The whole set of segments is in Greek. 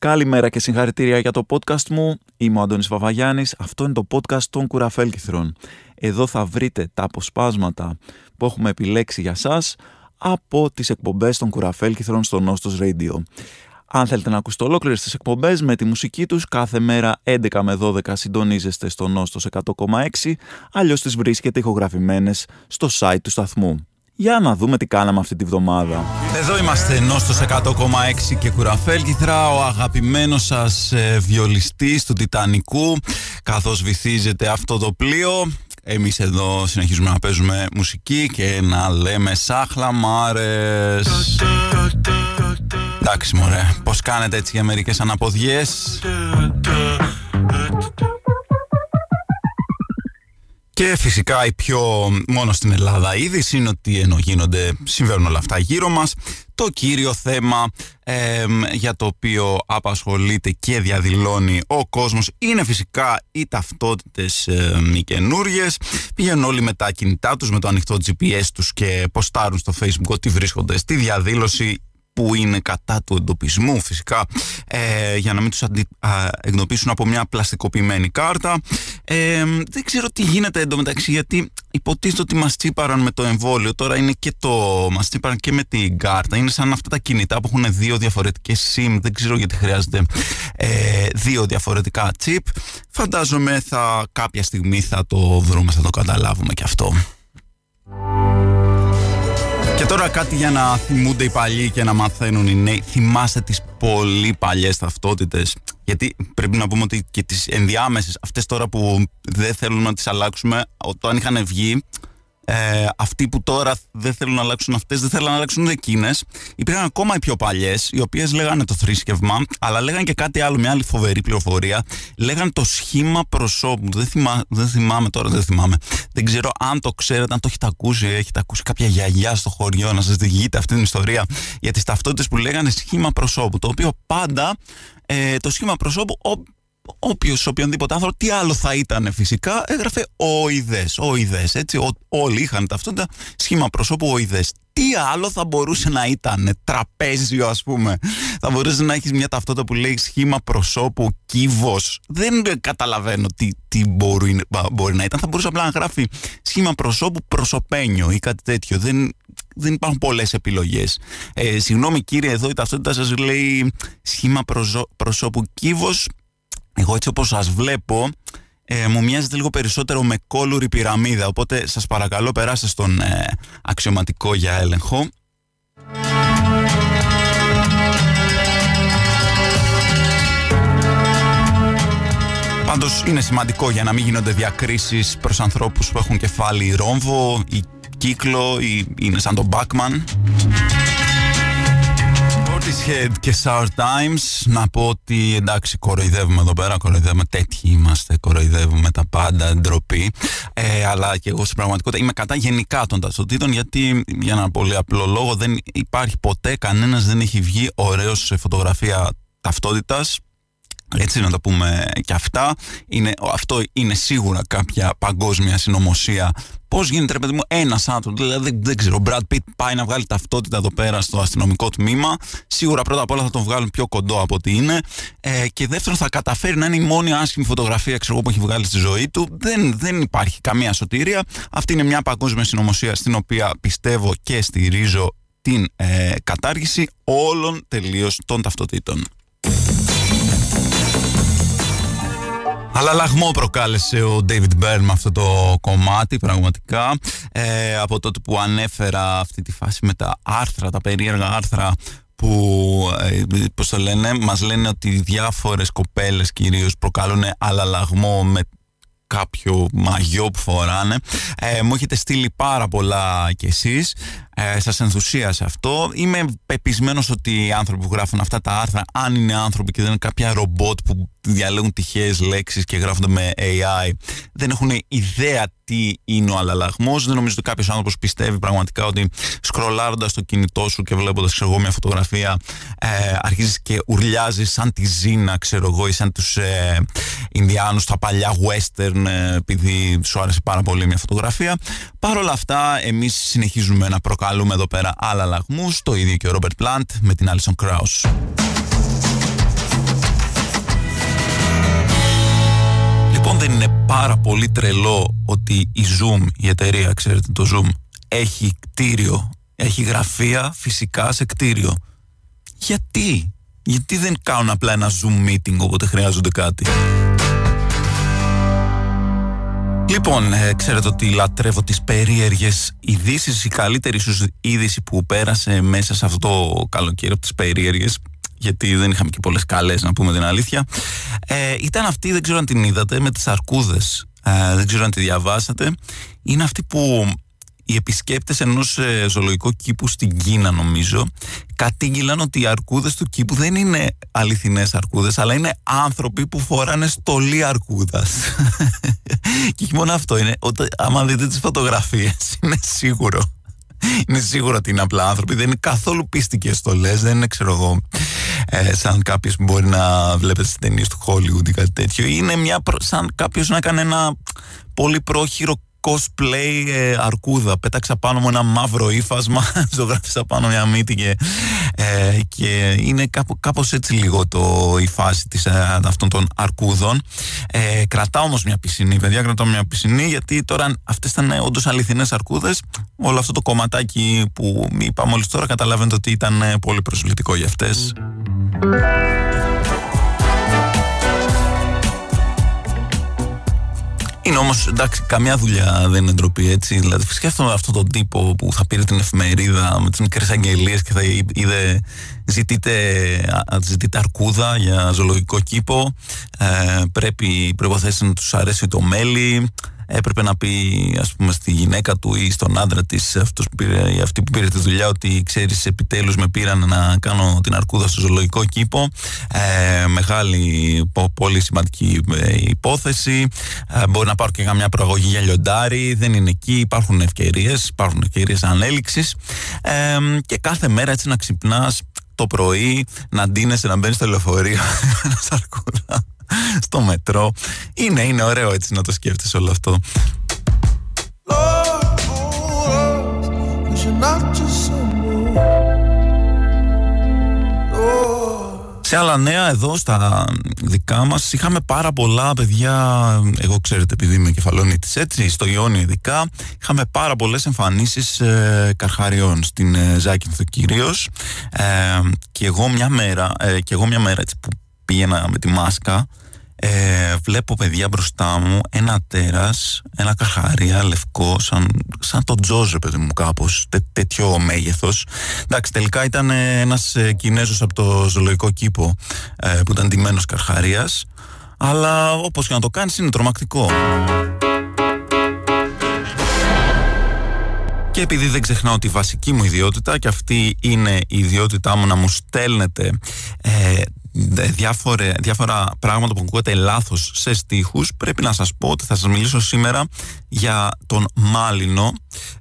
Καλημέρα και συγχαρητήρια για το podcast μου. Είμαι ο Αντώνης Βαβαγιάννης. Αυτό είναι το podcast των Κουραφέλκυθρων. Εδώ θα βρείτε τα αποσπάσματα που έχουμε επιλέξει για σας από τις εκπομπές των Κουραφέλκυθρων στο Νόστος Radio. Αν θέλετε να ακούσετε ολόκληρες τις εκπομπές με τη μουσική τους, κάθε μέρα 11 με 12 συντονίζεστε στο Νόστος 100,6, αλλιώς τις βρίσκετε ηχογραφημένες στο site του σταθμού. Για να δούμε τι κάναμε αυτή τη βδομάδα. Εδώ είμαστε Νόστος 100,6 και Κουραφέλκυθρα, ο αγαπημένος σας ε, βιολιστής του Τιτανικού, καθώς βυθίζεται αυτό το πλοίο. Εμείς εδώ συνεχίζουμε να παίζουμε μουσική και να λέμε σάχλαμάρες. Εντάξει μωρέ, πώς κάνετε έτσι για μερικές αναποδιές; Και φυσικά η πιο μόνο στην Ελλάδα είδηση είναι ότι ενώ γίνονται, συμβαίνουν όλα αυτά γύρω μας, το κύριο θέμα για το οποίο απασχολείται και διαδηλώνει ο κόσμος είναι φυσικά οι ταυτότητες ε, οι καινούριες. Πηγαίνουν όλοι με τα κινητά τους, με το ανοιχτό GPS τους και ποστάρουν στο facebook ότι βρίσκονται στη διαδήλωση που είναι κατά του εντοπισμού φυσικά ε, για να μην τους αντι, εντοπίσουν από μια πλαστικοποιημένη κάρτα. Ε, δεν ξέρω τι γίνεται εντωμεταξύ γιατί υποτίθεται ότι μας τσίπαραν με το εμβόλιο. Τώρα είναι και το μας τσίπαραν και με την κάρτα. Είναι σαν αυτά τα κινητά που έχουν δύο διαφορετικές SIM. Δεν ξέρω γιατί χρειάζεται ε, δύο διαφορετικά chip φαντάζομαι θα κάποια στιγμή θα το βρούμε θα το καταλάβουμε και αυτό και τώρα κάτι για να θυμούνται οι παλιοί και να μαθαίνουν οι νέοι. Θυμάστε τις πολύ παλιές ταυτότητες; Γιατί πρέπει να πούμε ότι και τις ενδιάμεσες, αυτές τώρα που δεν θέλουν να τις αλλάξουμε, όταν είχαν βγει, ε, αυτοί που τώρα δεν θέλουν να αλλάξουν αυτές, δεν θέλουν να αλλάξουν εκείνες. Υπήρχαν ακόμα οι πιο παλιές, οι οποίες λέγανε το θρήσκευμα, αλλά λέγανε και κάτι άλλο, μια άλλη φοβερή πληροφορία. Λέγανε το σχήμα προσώπου. Δεν, θυμά, δεν θυμάμαι τώρα, δεν θυμάμαι. Δεν ξέρω αν το ξέρετε, αν το έχετε ακούσει, έχετε ακούσει κάποια γιαγιά στο χωριό να σας διηγείτε αυτή την ιστορία για τις ταυτότητες που λέγανε σχήμα προσώπου. Το οποίο πάντα ε, το σχήμα προσώπου όποιος, οποιονδήποτε άνθρωπο, τι άλλο θα ήταν φυσικά, έγραφε οειδές. Οειδές, έτσι. Ο, όλοι είχαν ταυτότητα σχήμα προσώπου οειδές. Τι άλλο θα μπορούσε να ήταν, τραπέζιο ας πούμε. Θα μπορούσε να έχεις μια ταυτότητα που λέει σχήμα προσώπου κύβο. Δεν καταλαβαίνω τι, τι μπορεί, μπορεί να ήταν. Θα μπορούσε απλά να γράφει σχήμα προσώπου προσωπένιο ή κάτι τέτοιο. Δεν, δεν υπάρχουν πολλές επιλογές. Ε, συγγνώμη κύριε, εδώ η ταυτότητα σας λέει σχήμα προσώπου κύβο. Εγώ έτσι όπως σας βλέπω ε, μου μοιάζεται λίγο περισσότερο με κόλουρη πυραμίδα οπότε σας παρακαλώ περάστε στον ε, αξιωματικό για έλεγχο. Πάντως είναι σημαντικό για να μην γίνονται διακρίσεις προς ανθρώπους που έχουν κεφάλι ρόμβο ή κύκλο ή είναι σαν τον Bachman Portishead και Sour Times. Να πω ότι εντάξει κοροϊδεύουμε εδώ πέρα κοροϊδεύουμε τέτοιοι είμαστε κοροϊδεύουμε τα πάντα ντροπή. Ε, αλλά και εγώ στην πραγματικότητα είμαι κατά γενικά των ταυτοτήτων γιατί για ένα πολύ απλό λόγο δεν υπάρχει ποτέ κανένας δεν έχει βγει ωραίος σε φωτογραφία ταυτότητας έτσι να το πούμε και αυτά. Είναι, αυτό είναι σίγουρα κάποια παγκόσμια συνωμοσία. Πώς γίνεται, ρε παιδί μου, ένας άνθρωπο, δηλαδή δεν ξέρω, ο Μπραντ Πιτ πάει να βγάλει ταυτότητα εδώ πέρα στο αστυνομικό τμήμα. Σίγουρα πρώτα απ' όλα θα τον βγάλουν πιο κοντό από ότι είναι. Ε, και δεύτερον, θα καταφέρει να είναι η μόνη άσχημη φωτογραφία ξέρω, που έχει βγάλει στη ζωή του. Δεν, δεν υπάρχει καμία σωτηρία. Αυτή είναι μια παγκόσμια συνωμοσία στην οποία πιστεύω και στηρίζω την ε, κατάργηση όλων τελείως των ταυτοτήτων. Αλλά λαγμό προκάλεσε ο David Byrne με αυτό το κομμάτι πραγματικά ε, από τότε που ανέφερα αυτή τη φάση με τα άρθρα, τα περίεργα άρθρα που ε, πώς το λένε, μας λένε ότι διάφορες κοπέλες κυρίως προκαλούν αλλαλαγμό με κάποιο μαγιό που φοράνε. Ε, μου έχετε στείλει πάρα πολλά κι εσείς. Ε, σας ενθουσίασε αυτό. Είμαι πεπισμένος ότι οι άνθρωποι που γράφουν αυτά τα άρθρα, αν είναι άνθρωποι και δεν είναι κάποια ρομπότ που διαλέγουν τυχαίες λέξεις και γράφονται με AI, δεν έχουν ιδέα τι είναι ο αλλαλαγμός. Δεν νομίζω ότι κάποιος άνθρωπος πιστεύει πραγματικά ότι σκρολάροντας το κινητό σου και βλέποντας εγώ μια φωτογραφία, ε, αρχίζεις και ουρλιάζεις σαν τη Ζήνα, ξέρω εγώ, ή σαν τους ε, Ινδιάνους, τα παλιά western, ε, επειδή σου άρεσε πάρα πολύ μια φωτογραφία. Παρ' όλα αυτά, εμείς συνεχίζουμε να προκαλούμε προκαλούμε εδώ πέρα άλλα λαγμούς. Το ίδιο και ο Ρόμπερτ Πλάντ με την Alison Krauss. Λοιπόν, δεν είναι πάρα πολύ τρελό ότι η Zoom, η εταιρεία, ξέρετε το Zoom, έχει κτίριο, έχει γραφεία φυσικά σε κτίριο. Γιατί, γιατί δεν κάνουν απλά ένα Zoom meeting όποτε χρειάζονται κάτι; Λοιπόν, ε, ξέρετε ότι λατρεύω τις περίεργες ειδήσεις. Η καλύτερη ίσως είδηση που πέρασε μέσα σε αυτό το καλοκαίρι από τις περίεργες γιατί δεν είχαμε και πολλές καλές να πούμε την αλήθεια ε, ήταν αυτή, δεν ξέρω αν την είδατε με τις αρκούδες ε, δεν ξέρω αν τη διαβάσατε είναι αυτή που οι επισκέπτες ενός ε, ζωολογικού κήπου στην Κίνα νομίζω κατήγγυλαν ότι οι αρκούδες του κήπου δεν είναι αληθινές αρκούδες αλλά είναι άνθρωποι που φοράνε στολή αρκούδας και όχι μόνο αυτό είναι ότι άμα δείτε τις φωτογραφίες είναι σίγουρο είναι σίγουρο ότι είναι απλά άνθρωποι. Δεν είναι καθόλου πίστικες στολές. Δεν είναι, ξέρω εγώ, ε, σαν κάποιος που μπορεί να βλέπετε στις ταινίες του Hollywood ή κάτι τέτοιο. Είναι μια, σαν κάποιος να έκανε ένα πολύ πρόχειρο cosplay ε, αρκούδα. Πέταξα πάνω μου ένα μαύρο ύφασμα, ζωγράφισα πάνω μια μύτη και, ε, και είναι κάπω, κάπως έτσι λίγο το, η φάση της, ε, αυτών των αρκούδων. Ε, κρατάω όμως μια πισινή, παιδιά, κρατάω μια πισινή γιατί τώρα αυτές ήταν όντως αληθινές αρκούδες. Όλο αυτό το κομματάκι που είπα μόλις τώρα καταλαβαίνετε ότι ήταν πολύ προσβλητικό για αυτές. Είναι όμως εντάξει, καμιά δουλειά δεν είναι ντροπή έτσι. Δηλαδή, σκέφτομαι αυτόν τον τύπο που θα πήρε την εφημερίδα με τις μικρές αγγελίες και θα είδε ζητείτε, ζητείτε αρκούδα για ζωολογικό κήπο. Ε, πρέπει προποθέσει να τους αρέσει το μέλι έπρεπε να πει ας πούμε στη γυναίκα του ή στον άντρα της αυτός που πήρε, αυτή που πήρε τη δουλειά ότι ξέρεις επιτέλους με πήραν να κάνω την αρκούδα στο ζωολογικό κήπο. Ε, μεγάλη πολύ σημαντική ε, υπόθεση. Ε, μπορεί να πάρω και καμιά προαγωγή για λιοντάρι. Δεν είναι εκεί, υπάρχουν ευκαιρίες. Υπάρχουν ευκαιρίες ανέλυξης. Ε, και κάθε μέρα έτσι να ξυπνάς το πρωί να ντύνεσαι να μπαίνεις στο λεωφορείο ένα αρκούδα στο μετρό. Είναι, είναι ωραίο έτσι να το σκέφτεσαι όλο αυτό. Σε άλλα νέα εδώ στα δικά μας είχαμε πάρα πολλά παιδιά, εγώ ξέρετε επειδή είμαι κεφαλόνιτης έτσι, στο Ιόνιο ειδικά, είχαμε πάρα πολλές εμφανίσεις ε, καρχαριών στην ε, Ζάκυνθο κυρίως. Ε, και εγώ μια μέρα, ε, και εγώ μια μέρα έτσι, που πήγαινα με τη μάσκα ε, βλέπω παιδιά μπροστά μου ένα τέρας, ένα καχαρία λευκό σαν, σαν το τζόζε παιδί μου κάπως. Τέτοιο μέγεθος. Εντάξει τελικά ήταν ένας ε, Κινέζος από το ζωολογικό κήπο ε, που ήταν τιμένος καρχαρίας. Αλλά όπως και να το κάνεις είναι τρομακτικό. Και επειδή δεν ξεχνάω τη βασική μου ιδιότητα και αυτή είναι η ιδιότητά μου να μου στέλνετε ε, διάφορα, διάφορα πράγματα που ακούγεται λάθος σε στίχους πρέπει να σας πω ότι θα σας μιλήσω σήμερα για τον Μάλινο.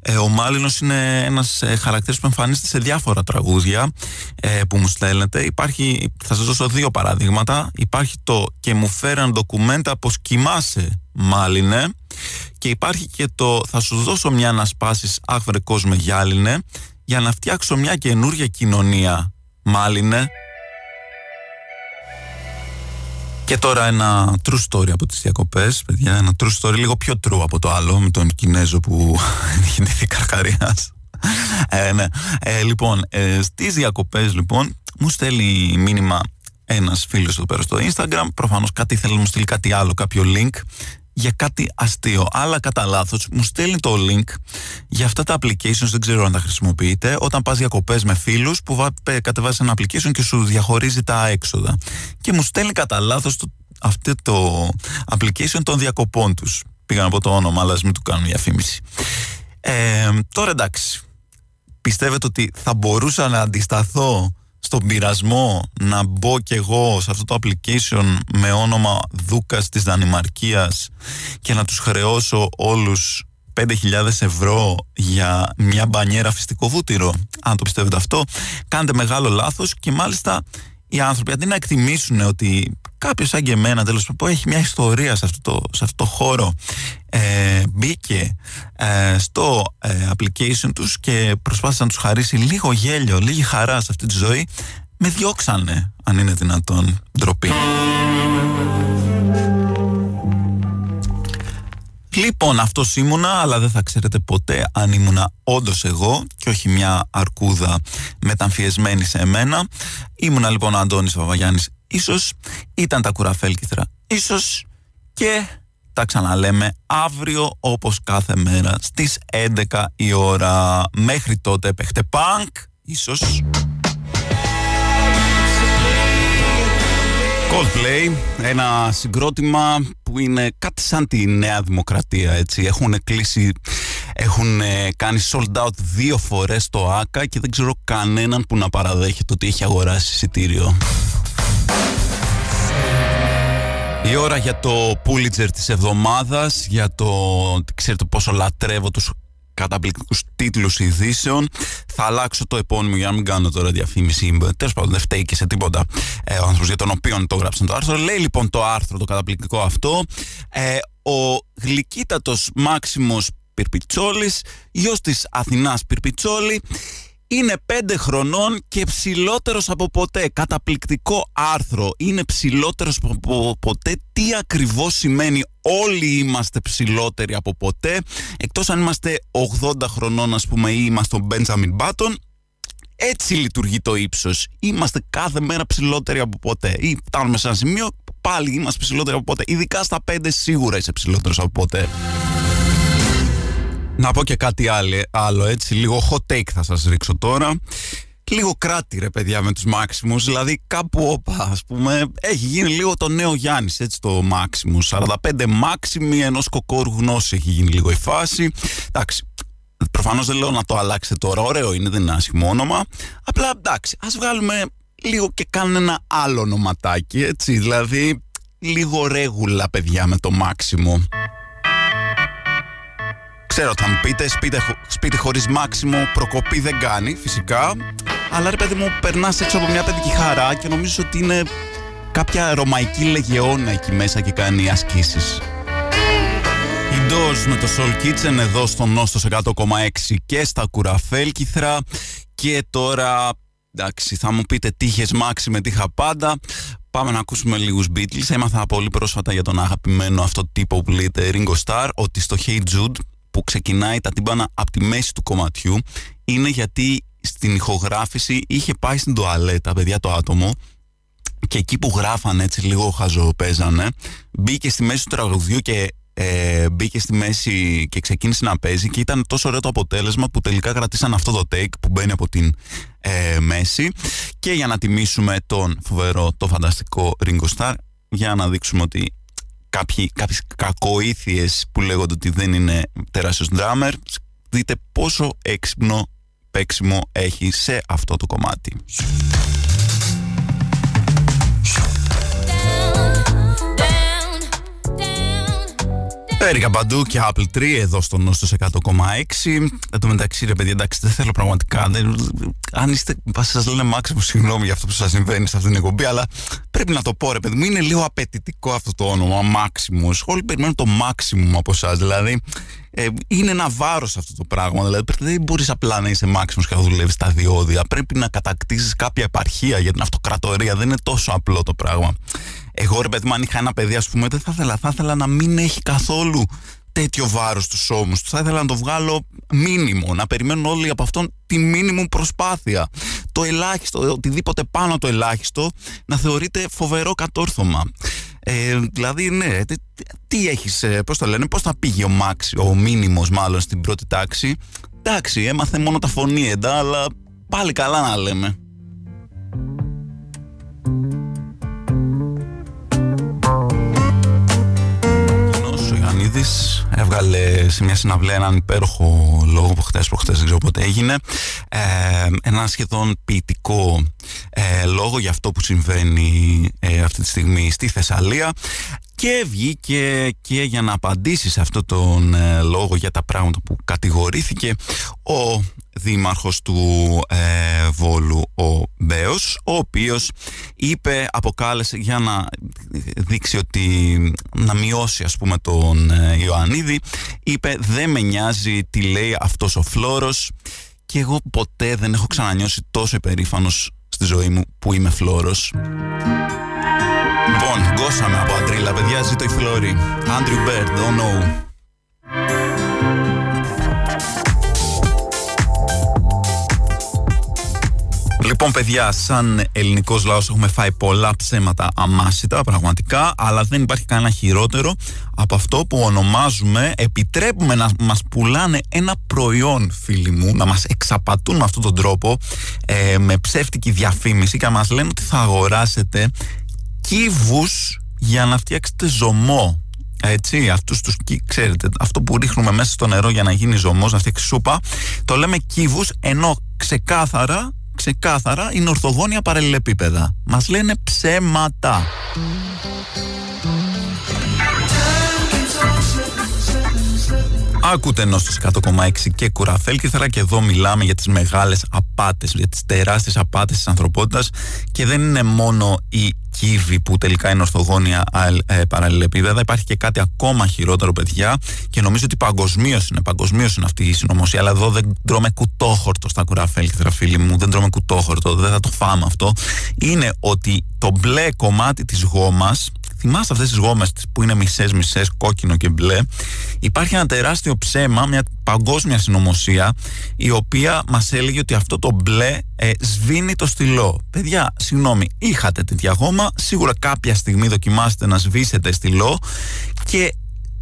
Ε, ο Μάλινος είναι ένας ε, χαρακτήρας που εμφανίζεται σε διάφορα τραγούδια ε, που μου στέλνετε. Υπάρχει, θα σας δώσω δύο παραδείγματα. Υπάρχει το «Και μου φέραν ντοκουμέντα πως κοιμάσαι Μάλινε» και υπάρχει και το «Θα σου δώσω μια να σπάσεις άχβρε κόσμε γυάλινε» για να φτιάξω μια καινούργια κοινωνία Μάλινε και τώρα ένα true story από τις διακοπές, παιδιά, ένα true story λίγο πιο true από το άλλο, με τον Κινέζο που γεννήθη καρκαριάς. Ε, ναι. Ε, λοιπόν, ε, στις διακοπές λοιπόν, μου στέλνει μήνυμα ένας φίλος εδώ πέρα στο Instagram, προφανώς κάτι θέλει να μου στείλει κάτι άλλο, κάποιο link για κάτι αστείο. Αλλά κατά λάθος μου στέλνει το link για αυτά τα applications, δεν ξέρω αν τα χρησιμοποιείτε, όταν πας διακοπές με φίλους που κατεβάζεις ένα application και σου διαχωρίζει τα έξοδα. Και μου στέλνει κατά λάθος αυτό το application των διακοπών τους. Πήγα να πω το όνομα, αλλά μην του κάνω διαφήμιση. Ε, τώρα εντάξει. Πιστεύετε ότι θα μπορούσα να αντισταθώ στον πειρασμό να μπω κι εγώ σε αυτό το application με όνομα Δούκας της Δανημαρκίας και να τους χρεώσω όλους 5.000 ευρώ για μια μπανιέρα φυστικό βούτυρο. Αν το πιστεύετε αυτό, κάνετε μεγάλο λάθος και μάλιστα οι άνθρωποι αντί να εκτιμήσουν ότι κάποιος σαν και εμένα τέλος που έχει μια ιστορία σε αυτό το, σε αυτό το χώρο ε, μπήκε ε, στο ε, application τους και προσπάθησε να τους χαρίσει λίγο γέλιο, λίγη χαρά σε αυτή τη ζωή με διώξανε αν είναι δυνατόν ντροπή. Λοιπόν, αυτός ήμουνα, αλλά δεν θα ξέρετε ποτέ αν ήμουνα όντως εγώ και όχι μια αρκούδα μεταμφιεσμένη σε εμένα. Ήμουνα λοιπόν ο Αντώνης Βαβαγιάννης, ίσως ήταν τα κουραφέλκυθρα, ίσως και τα ξαναλέμε αύριο όπως κάθε μέρα στις 11 η ώρα. Μέχρι τότε παίχτε πανκ, ίσως. Coldplay, ένα συγκρότημα που είναι κάτι σαν τη Νέα Δημοκρατία, έτσι. Έχουν κλείσει, έχουν κάνει sold out δύο φορές το ΆΚΑ και δεν ξέρω κανέναν που να παραδέχεται ότι έχει αγοράσει εισιτήριο. Η ώρα για το Pulitzer της εβδομάδας, για το, ξέρετε πόσο λατρεύω τους καταπληκτικούς τίτλους ειδήσεων. Θα αλλάξω το επώνυμο για να μην κάνω τώρα διαφήμιση. Τέλος πάντων, δεν φταίει και σε τίποτα ε, ο άνθρωπος για τον οποίο το έγραψαν το άρθρο. Λέει λοιπόν το άρθρο το καταπληκτικό αυτό. Ε, ο γλυκύτατος Μάξιμος Πυρπιτσόλης, γιος της Αθηνάς Πυρπιτσόλη, είναι πέντε χρονών και ψηλότερος από ποτέ. Καταπληκτικό άρθρο. Είναι ψηλότερος από ποτέ. Τι ακριβώς σημαίνει όλοι είμαστε ψηλότεροι από ποτέ; Εκτός αν είμαστε 80 χρονών ας πούμε ή είμαστε ο Benjamin Button. Έτσι λειτουργεί το ύψος. Είμαστε κάθε μέρα ψηλότεροι από ποτέ. Ή φτάνουμε σε ένα σημείο πάλι είμαστε ψηλότεροι από ποτέ. Ειδικά στα πέντε σίγουρα είσαι ψηλότερος από ποτέ. Να πω και κάτι άλλο, έτσι, λίγο hot take θα σας ρίξω τώρα. Λίγο κράτη ρε παιδιά με τους Μάξιμους, δηλαδή κάπου όπα ας πούμε έχει γίνει λίγο το νέο Γιάννης έτσι το Μάξιμους, 45 Μάξιμοι ενός κοκόρου γνώση έχει γίνει λίγο η φάση, εντάξει προφανώς δεν λέω να το αλλάξετε τώρα, ωραίο είναι δεν είναι άσχημο όνομα, απλά εντάξει ας βγάλουμε λίγο και κάνουμε ένα άλλο ονοματάκι έτσι, δηλαδή λίγο ρέγουλα παιδιά με το Μάξιμο. Ξέρω θα μου πείτε, σπίτι, σπίτι χωρίς μάξιμο προκοπή δεν κάνει φυσικά. Αλλά ρε παιδί μου, περνάς έξω από μια παιδική χαρά και νομίζω ότι είναι κάποια ρωμαϊκή λεγεώνα εκεί μέσα και κάνει ασκήσεις. Η Doors με το Soul Kitchen εδώ στο Νόστος 100,6 και στα Κουραφέλκυθρα και τώρα εντάξει θα μου πείτε τύχες μάξι με τύχα πάντα Πάμε να ακούσουμε λίγους Beatles. Έμαθα πολύ πρόσφατα για τον αγαπημένο αυτό τύπο που λέγεται Ringo Starr ότι στο Hey Jude που ξεκινάει τα τύμπανα από τη μέση του κομματιού είναι γιατί στην ηχογράφηση είχε πάει στην τοαλέτα, παιδιά, το άτομο και εκεί που γράφανε έτσι λίγο χαζοπέζανε μπήκε στη μέση του τραγουδιού και ε, μπήκε στη μέση και ξεκίνησε να παίζει και ήταν τόσο ωραίο το αποτέλεσμα που τελικά κρατήσαν αυτό το take που μπαίνει από την ε, μέση. Και για να τιμήσουμε τον φοβερό, το φανταστικό Ringo Starr για να δείξουμε ότι κάποιοι, κάποιες κακοήθειες που λέγονται ότι δεν είναι τεράστιος drummer δείτε πόσο έξυπνο παίξιμο έχει σε αυτό το κομμάτι. Έρικα παντού και Apple 3 εδώ στο Νόστο 100,6. Εν τω μεταξύ, ρε παιδιά, εντάξει, δεν θέλω πραγματικά. Δεν, αν είστε, σας λένε μάξιμο, συγγνώμη για αυτό που σας συμβαίνει σε αυτήν την εκπομπή, αλλά πρέπει να το πω, ρε παιδί μου, είναι λίγο απαιτητικό αυτό το όνομα, Μάξιμο. Όλοι περιμένουν το Maximum από εσά. Δηλαδή, ε, είναι ένα βάρος αυτό το πράγμα. Δηλαδή, δεν μπορείς απλά να είσαι Μάξιμο και να δουλεύεις στα διόδια. Πρέπει να κατακτήσεις κάποια επαρχία για την αυτοκρατορία. Δεν είναι τόσο απλό το πράγμα. Εγώ ρε παιδί μου, αν είχα ένα παιδί, ας πούμε, δεν θα ήθελα, θα ήθελα να μην έχει καθόλου τέτοιο βάρος στους ώμους του. Θα ήθελα να το βγάλω μήνυμο, να περιμένουν όλοι από αυτόν τη μήνυμο προσπάθεια. Το ελάχιστο, οτιδήποτε πάνω το ελάχιστο, να θεωρείται φοβερό κατόρθωμα. Ε, δηλαδή, ναι, τι, τι έχεις, ε, πώς το λένε, πώς θα πήγε ο Μάξ, ο μήνυμος μάλλον στην πρώτη τάξη. Εντάξει, έμαθε μόνο τα φωνήεντα, αλλά πάλι καλά να λέμε. Έβγαλε σε μια συναυλία έναν υπέροχο λόγο που χτες προχτές δεν ξέρω πότε έγινε. Ε, ένα σχεδόν ποιητικό ε, λόγο για αυτό που συμβαίνει ε, αυτή τη στιγμή στη Θεσσαλία και βγήκε και για να απαντήσει σε αυτό τον ε, λόγο για τα πράγματα που κατηγορήθηκε ο δήμαρχος του ε, Βόλου ο Μπέος ο οποίος είπε, αποκάλεσε για να δείξει ότι να μειώσει ας πούμε τον ε, Ιωαννίδη είπε δεν με νοιάζει τι λέει αυτός ο Φλόρος και εγώ ποτέ δεν έχω ξανανιώσει τόσο υπερήφανος στη ζωή μου που είμαι Φλόρος Λοιπόν, γκώσαμε από αντρίλα, παιδιά, ζήτω η Φλόρη. Άντριου Μπέρ, don't know. Λοιπόν, παιδιά, σαν ελληνικός λαός έχουμε φάει πολλά ψέματα αμάσιτα, πραγματικά, αλλά δεν υπάρχει κανένα χειρότερο από αυτό που ονομάζουμε επιτρέπουμε να μας πουλάνε ένα προϊόν, φίλοι μου, να μας εξαπατούν με αυτόν τον τρόπο, ε, με ψεύτικη διαφήμιση και να μας λένε ότι θα αγοράσετε κύβους για να φτιάξετε ζωμό. Έτσι, αυτούς τους, ξέρετε, αυτό που ρίχνουμε μέσα στο νερό για να γίνει ζωμός, να φτιάξει σούπα, το λέμε κύβους, ενώ ξεκάθαρα ξεκάθαρα είναι ορθογώνια παραλληλεπίπεδα. Μας λένε ψέματα. Ακούτε ενώ στο 100,6 και κουραφέλ και ήθελα και εδώ μιλάμε για τις μεγάλες απάτες, για τις τεράστιες απάτες της ανθρωπότητας και δεν είναι μόνο η κύβη που τελικά είναι ορθογώνια ε, παραλληλεπίπεδα. Υπάρχει και κάτι ακόμα χειρότερο, παιδιά, και νομίζω ότι παγκοσμίως είναι, παγκοσμίως είναι αυτή η συνωμοσία. Αλλά εδώ δεν τρώμε κουτόχορτο στα κουραφέλ, φίλοι μου, δεν τρώμε κουτόχορτο, δεν θα το φάμε αυτό. Είναι ότι το μπλε κομμάτι της γόμας Θυμάστε αυτές τις γόμες που είναι μισέ-μισέ, κόκκινο και μπλε; Υπάρχει ένα τεράστιο ψέμα, μια παγκόσμια συνωμοσία, η οποία μας έλεγε ότι αυτό το μπλε ε, σβήνει το στυλό. Παιδιά, συγγνώμη, είχατε τέτοια γόμα. Σίγουρα κάποια στιγμή δοκιμάστε να σβήσετε στυλό και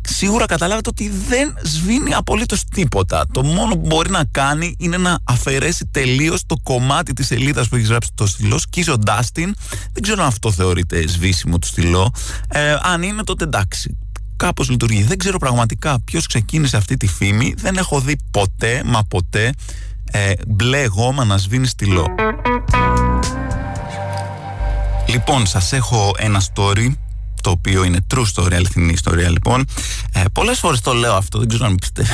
σίγουρα καταλάβετε ότι δεν σβήνει απολύτως τίποτα. Το μόνο που μπορεί να κάνει είναι να αφαιρέσει τελείως το κομμάτι της σελίδας που έχει γράψει το στυλό, σκίζοντάς την. Δεν ξέρω αν αυτό θεωρείται σβήσιμο του στυλό. Ε, αν είναι, τότε εντάξει. Κάπως λειτουργεί. Δεν ξέρω πραγματικά ποιος ξεκίνησε αυτή τη φήμη. Δεν έχω δει ποτέ, μα ποτέ, ε, μπλε γόμα να σβήνει στυλό. Λοιπόν, σας έχω ένα story το οποίο είναι true story, αληθινή ιστορία λοιπόν. Ε, Πολλές φορές το λέω αυτό, δεν ξέρω αν πιστεύω.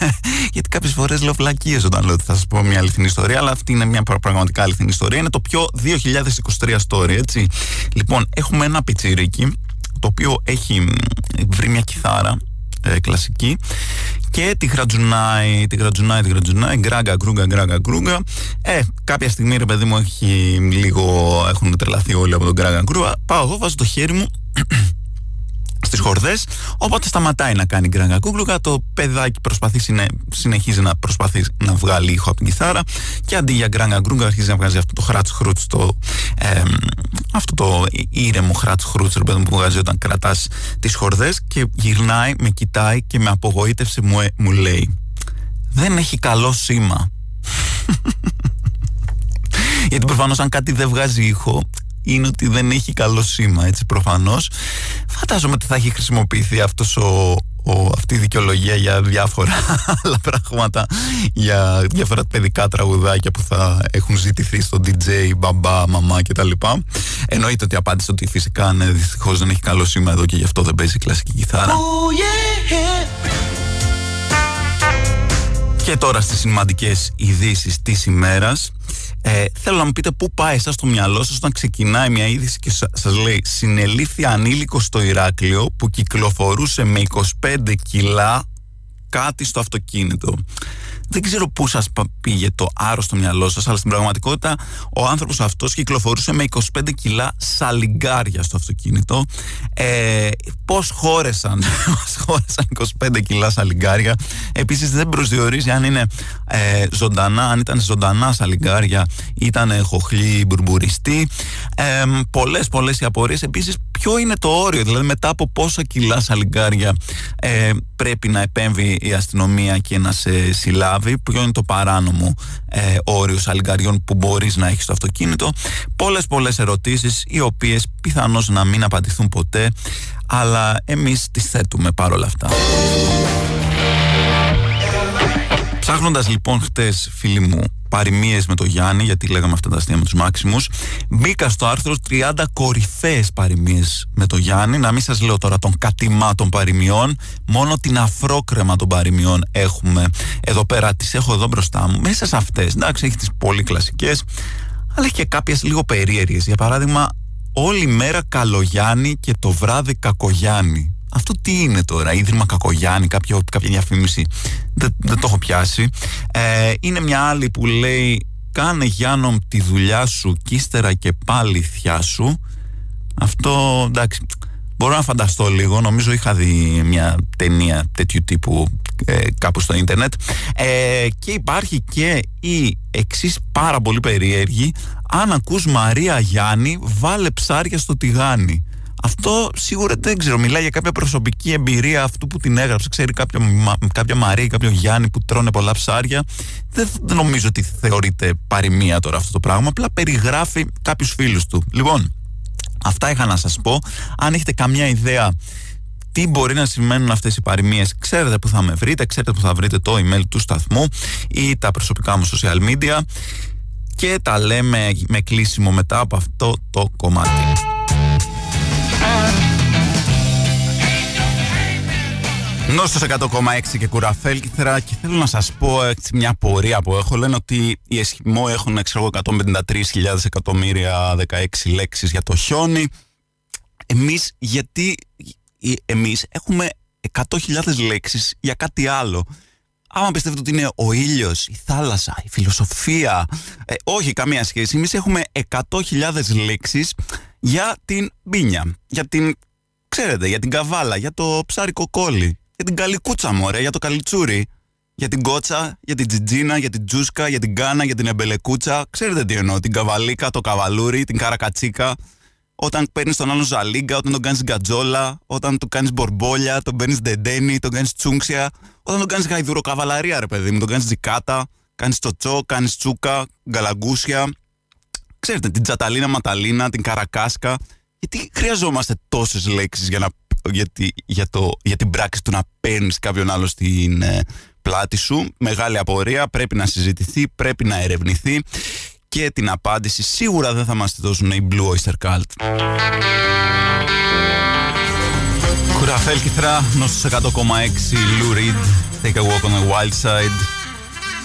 Γιατί κάποιες φορές λέω φλακίε όταν λέω ότι θα σας πω μια αληθινή ιστορία, αλλά αυτή είναι μια πραγματικά αληθινή ιστορία. Είναι το πιο 2023 story, έτσι. Λοιπόν, έχουμε ένα πιτσιρίκι το οποίο έχει βρει μια κιθάρα ε, κλασική και τη γρατζουνάει, τη γρατζουνάει, τη γρατζουνάει, γκράγκα, γκρούγκα, γκράγκα, γκρούγκα. Ε, κάποια στιγμή ρε παιδί μου έχει λίγο, έχουν τρελαθεί όλοι από τον γκράγκα, γκρούγκα. Πάω εγώ, βάζω το χέρι μου στις χορδές. Οπότε σταματάει να κάνει γκράγκα κούκλουκα. Το παιδάκι προσπαθεί, συνεχίζει να προσπαθεί να βγάλει ήχο από την κιθάρα. Και αντί για γκράγκα γκρούγκα, αρχίζει να βγάζει αυτό το χράτ χρούτ, το, ε, αυτό το ήρεμο χράτ χρούτ που βγάζει όταν κρατάς τις χορδές. Και γυρνάει, με κοιτάει και με απογοήτευση μου, ε, μου λέει: Δεν έχει καλό σήμα. Γιατί προφανώς αν κάτι δεν βγάζει ήχο, είναι ότι δεν έχει καλό σήμα, έτσι προφανώς. Φαντάζομαι ότι θα έχει χρησιμοποιηθεί αυτός ο, ο, αυτή η δικαιολογία για διάφορα άλλα πράγματα, για διάφορα παιδικά τραγουδάκια που θα έχουν ζητηθεί στο DJ, μπαμπά, μαμά κτλ. Εννοείται ότι απάντησε ότι φυσικά ναι, δυστυχώς δεν έχει καλό σήμα εδώ και γι' αυτό δεν παίζει κλασική κιθάρα. Oh, και τώρα στις σημαντικές ειδήσεις της ημέρας ε, θέλω να μου πείτε πού πάει εσάς στο μυαλό σας όταν ξεκινάει μια είδηση και σας λέει συνελήφθη ανήλικο στο Ηράκλειο που κυκλοφορούσε με 25 κιλά κάτι στο αυτοκίνητο. Δεν ξέρω πού σας πήγε το άρρωστο μυαλό σας, αλλά στην πραγματικότητα ο άνθρωπος αυτός κυκλοφορούσε με 25 κιλά σαλιγκάρια στο αυτοκίνητο. Ε, Πώς χώρεσαν, χώρεσαν 25 κιλά σαλιγκάρια. Επίσης δεν προσδιορίζει αν είναι ε, ζωντανά, αν ήταν ζωντανά σαλιγκάρια, ήταν χοχλή μπουρμπουριστή. Ε, πολλές πολλές οι απορίες. Επίσης, ποιο είναι το όριο, δηλαδή μετά από πόσα κιλά σαλιγκάρια ε, πρέπει να επέμβει η αστυνομία και να σε συλλάβει, ποιο είναι το παράνομο ε, όριο σαλιγκαριών που μπορείς να έχεις στο αυτοκίνητο; Πολλές πολλές ερωτήσεις οι οποίες πιθανώς να μην απαντηθούν ποτέ, αλλά εμείς τις θέτουμε παρόλα αυτά. Ψάχνοντας λοιπόν χτες φίλοι μου παροιμίες με το Γιάννη, γιατί λέγαμε αυτά τα αστεία με τους Μάξιμους, μπήκα στο άρθρο 30 κορυφαίες παροιμίες με το Γιάννη. Να μην σας λέω τώρα τον κατημά των παροιμιών, μόνο την αφρόκρεμα των παροιμιών έχουμε εδώ πέρα, τις έχω εδώ μπροστά μου. Μέσα σε αυτές, εντάξει, έχει τις πολύ κλασικές, αλλά έχει και κάποιες λίγο περίεργες. Για παράδειγμα, όλη μέρα Καλογιάννη και το βράδυ Κακογιάννη. Αυτό τι είναι τώρα, Ίδρυμα Κακογιάννη, κάποιο, κάποια διαφήμιση. Δεν, δεν το έχω πιάσει. Ε, είναι μια άλλη που λέει Κάνε Γιάννομ τη δουλειά σου και ύστερα και πάλι θιά σου. Αυτό εντάξει Μπορώ να φανταστώ λίγο, νομίζω είχα δει μια ταινία τέτοιου τύπου ε, κάπου στο ίντερνετ ε, και υπάρχει και η εξής πάρα πολύ περίεργη αν ακούς Μαρία Γιάννη βάλε ψάρια στο τηγάνι αυτό σίγουρα δεν ξέρω, μιλάει για κάποια προσωπική εμπειρία αυτού που την έγραψε. Ξέρει κάποια, κάποια Μαρία ή κάποιο Γιάννη που τρώνε πολλά ψάρια. Δεν, νομίζω ότι θεωρείται παροιμία τώρα αυτό το πράγμα. Απλά περιγράφει κάποιους φίλους του. Λοιπόν, αυτά είχα να σας πω. Αν έχετε καμιά ιδέα τι μπορεί να σημαίνουν αυτές οι παροιμίες ξέρετε που θα με βρείτε, ξέρετε που θα βρείτε το email του σταθμού ή τα προσωπικά μου social media και τα λέμε με κλείσιμο μετά από αυτό το κομμάτι. Νόστος 100,6 και κουραφέλκυθρα και θέλω να σας πω έτσι μια πορεία που έχω. Λένε ότι οι Εσχυμό έχουν ξέρω 153.000 εκατομμύρια 16 λέξεις για το χιόνι. Εμείς γιατί εμείς έχουμε 100.000 λέξεις για κάτι άλλο. Άμα πιστεύετε ότι είναι ο ήλιος, η θάλασσα, η φιλοσοφία ε, όχι καμία σχέση. Εμείς έχουμε 100.000 λέξεις για την μπίνια, για την, ξέρετε, για την καβάλα, για το ψάρι κοκόλι, για την καλικούτσα μωρέ, για το καλιτσούρι, για την κότσα, για την τζιτζίνα, για την τζούσκα, για την κάνα, για την εμπελεκούτσα. Ξέρετε τι εννοώ, την καβαλίκα, το καβαλούρι, την καρακατσίκα. Όταν παίρνεις τον άλλον ζαλίγκα, όταν τον κάνεις γκατζόλα, όταν του κάνεις μπορμπόλια, τον παίρνεις ντεντένι, τον κάνεις τσούξια, όταν τον κάνεις γαϊδουροκαβαλαρία, ρε παιδί μου, τον κάνεις τζικάτα, κάνεις τσοτσό, κάνεις τσούκα, γκαλαγκούσια ξέρετε, την Τζαταλίνα Ματαλίνα, την Καρακάσκα. Γιατί χρειαζόμαστε τόσες λέξεις για, να, για, για, το, για την πράξη του να παίρνεις κάποιον άλλο στην ε, πλάτη σου. Μεγάλη απορία, πρέπει να συζητηθεί, πρέπει να ερευνηθεί και την απάντηση σίγουρα δεν θα μας τη δώσουν οι Blue Oyster Cult. Κουραφέλ Κιθρά, νόστος 100,6, Lou Reed, Take a Walk on the Wild Side.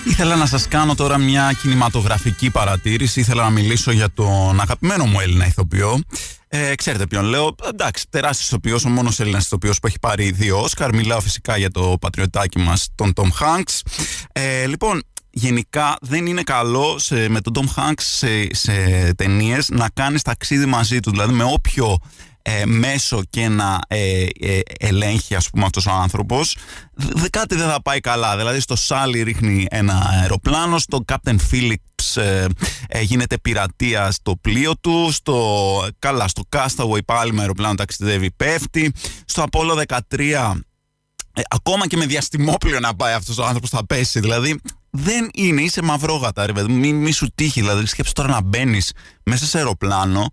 Ήθελα να σας κάνω τώρα μια κινηματογραφική παρατήρηση. Ήθελα να μιλήσω για τον αγαπημένο μου Έλληνα ηθοποιό. Ε, ξέρετε ποιον λέω. Εντάξει, τεράστιος ηθοποιός, ο μόνος Έλληνας ηθοποιός που έχει πάρει δύο Όσκαρ. Μιλάω φυσικά για το πατριωτάκι μας, τον Τόμ Hanks. Ε, λοιπόν, γενικά δεν είναι καλό σε, με τον Τόμ Hanks σε, σε ταινίες να κάνεις ταξίδι μαζί του. Δηλαδή, με όποιο ε, μέσο και να ε, ε, ελέγχει ας πούμε αυτός ο άνθρωπος κάτι δεν θα πάει καλά. Δηλαδή στο Σάλι ρίχνει ένα αεροπλάνο στο Captain Phillips ε, ε, γίνεται πειρατεία στο πλοίο του στο, καλά στο Castaway πάλι με αεροπλάνο ταξιδεύει πέφτει. Στο Apollo 13 ακόμα και με διαστημόπλιο να πάει αυτός ο άνθρωπος θα πέσει. Δηλαδή δεν είναι, είσαι μαυρόγατα ρε παιδί μη, μη σου τύχει. Δηλαδή σκέψου τώρα να μπαίνεις μέσα σε αεροπλάνο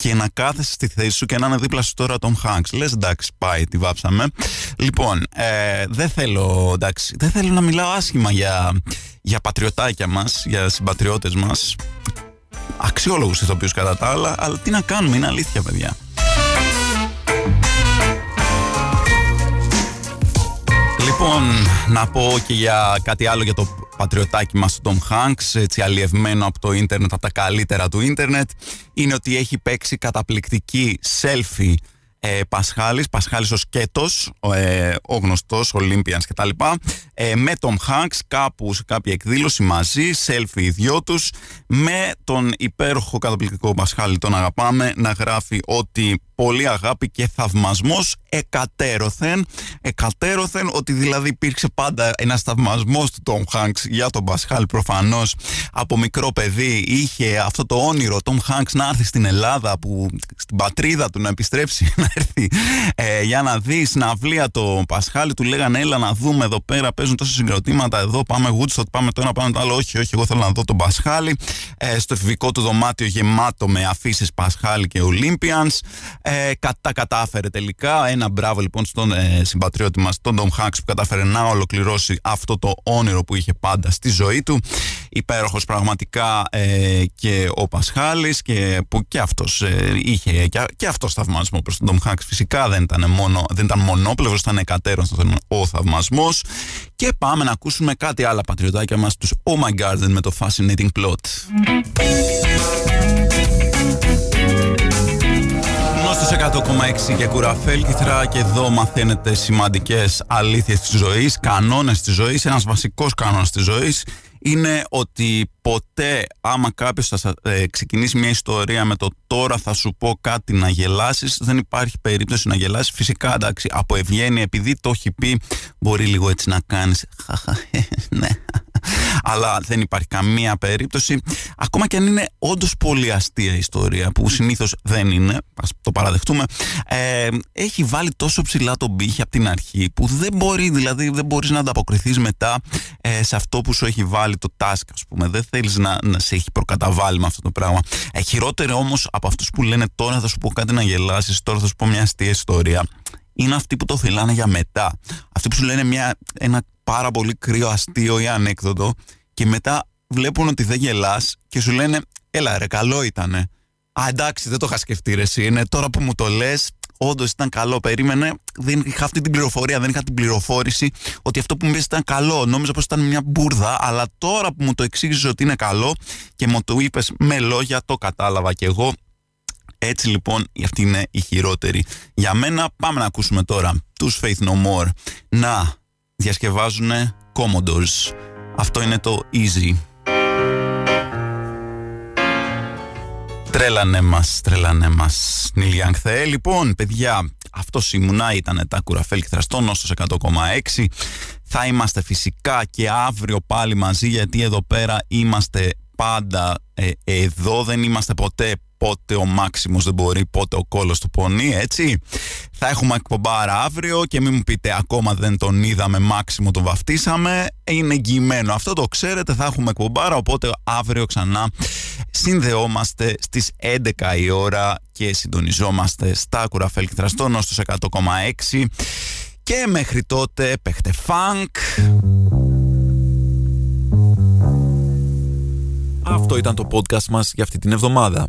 και να κάθεσαι στη θέση σου και να είναι δίπλα σου τώρα τον Hanks. Λες εντάξει πάει, τη βάψαμε. Λοιπόν, ε, δεν θέλω, εντάξει, δεν θέλω να μιλάω άσχημα για, για πατριωτάκια μας, για συμπατριώτες μας. Αξιόλογους ηθοποιούς κατά τα άλλα, αλλά τι να κάνουμε, είναι αλήθεια παιδιά. Λοιπόν, να πω και για κάτι άλλο για το πατριωτάκι μας τον Tom Hanks, έτσι αλλιευμένο από το ίντερνετ, από τα καλύτερα του ίντερνετ, είναι ότι έχει παίξει καταπληκτική selfie ε, Πασχάλης, Πασχάλης ο σκέτος, ο, ε, ο γνωστός, Olympians κτλ. Ε, με τον Hanks κάπου σε κάποια εκδήλωση μαζί, selfie οι δυο τους, με τον υπέροχο καταπληκτικό Πασχάλη, τον αγαπάμε, να γράφει ότι πολύ αγάπη και θαυμασμός εκατέρωθεν, εκατέρωθεν ότι δηλαδή υπήρξε πάντα ένας θαυμασμός του Τόμ Χάνξ για τον Πασχάλ προφανώς. Από μικρό παιδί είχε αυτό το όνειρο Τόμ Χάνξ να έρθει στην Ελλάδα που στην πατρίδα του να επιστρέψει να έρθει ε, για να δεις συναυλία το Πασχάλη του λέγανε έλα να δούμε εδώ πέρα παίζουν τόσα συγκροτήματα εδώ πάμε Woodstock πάμε το ένα πάμε το άλλο όχι όχι εγώ θέλω να δω τον Πασχάλη ε, στο εφηβικό του δωμάτιο γεμάτο με αφήσεις Πασχάλη και Olympians ε, τα κατάφερε τελικά. Ένα μπράβο λοιπόν στον ε, συμπατριώτη μας, τον Ντομ Χάξ, που κατάφερε να ολοκληρώσει αυτό το όνειρο που είχε πάντα στη ζωή του. Υπέροχος πραγματικά ε, και ο Πασχάλης και που και αυτός ε, είχε και, και αυτός θαυμασμό προς τον Ντομ Χάξ. Φυσικά δεν ήταν, μόνο, δεν ήταν μονόπλευρος, ήταν εκατέρων ο θαυμασμός. Και πάμε να ακούσουμε κάτι άλλο πατριωτάκια μας, τους Oh My Garden με το Fascinating Plot. 100,6 και κουραφέλ κυθρά και εδώ μαθαίνετε σημαντικές αλήθειες της ζωής, κανόνες της ζωής. Ένας βασικός κανόνας της ζωής είναι ότι ποτέ άμα κάποιος θα ε, ξεκινήσει μια ιστορία με το τώρα θα σου πω κάτι να γελάσεις δεν υπάρχει περίπτωση να γελάσεις. Φυσικά εντάξει από ευγένεια επειδή το έχει πει μπορεί λίγο έτσι να κάνεις ναι αλλά δεν υπάρχει καμία περίπτωση. Ακόμα και αν είναι όντως πολύ αστεία ιστορία που συνήθως δεν είναι ας το παραδεχτούμε ε, έχει βάλει τόσο ψηλά τον πύχη από την αρχή που δεν μπορεί δηλαδή δεν μπορείς να ανταποκριθείς μετά ε, σε αυτό που σου έχει βάλει το task ας πούμε δεν θέλεις να, να σε έχει προκαταβάλει με αυτό το πράγμα ε, χειρότερο όμως από αυτούς που λένε τώρα θα σου πω κάτι να γελάσεις τώρα θα σου πω μια αστεία ιστορία είναι αυτοί που το θυλάνε για μετά. Αυτοί που σου λένε μια, ένα πάρα πολύ κρύο αστείο ή ανέκδοτο και μετά βλέπουν ότι δεν γελάς και σου λένε έλα ρε καλό ήτανε. Α εντάξει δεν το είχα σκεφτεί ρε εσύ. Είναι τώρα που μου το λες όντως ήταν καλό. Περίμενε, δεν είχα αυτή την πληροφορία, δεν είχα την πληροφόρηση ότι αυτό που μου είπε ήταν καλό. Νόμιζα πως ήταν μια μπουρδα, αλλά τώρα που μου το εξήγησες ότι είναι καλό και μου το είπες με λόγια, το κατάλαβα κι εγώ. Έτσι λοιπόν αυτή είναι η χειρότερη. Για μένα πάμε να ακούσουμε τώρα τους Faith No More να διασκευάζουν Commodores. Αυτό είναι το Easy. Τρέλανε μας, τρέλανε μας Νίλ Θεέ. Λοιπόν, παιδιά, αυτός ήμουνα, ήταν τα κουραφέλ στο νόστος 100,6. Θα είμαστε φυσικά και αύριο πάλι μαζί γιατί εδώ πέρα είμαστε πάντα ε, εδώ, δεν είμαστε ποτέ πότε ο Μάξιμος δεν μπορεί, πότε ο κόλος του πονεί, έτσι. Θα έχουμε εκπομπάρα αύριο και μην μου πείτε ακόμα δεν τον είδαμε Μάξιμο, τον βαφτίσαμε. Είναι εγγυημένο. Αυτό το ξέρετε, θα έχουμε εκπομπάρα, οπότε αύριο ξανά συνδεόμαστε στις 11 η ώρα και συντονιζόμαστε στα κουραφέλ Κυθραστών στους 100,6 και μέχρι τότε παίχτε φανκ. Αυτό ήταν το podcast μας για αυτή την εβδομάδα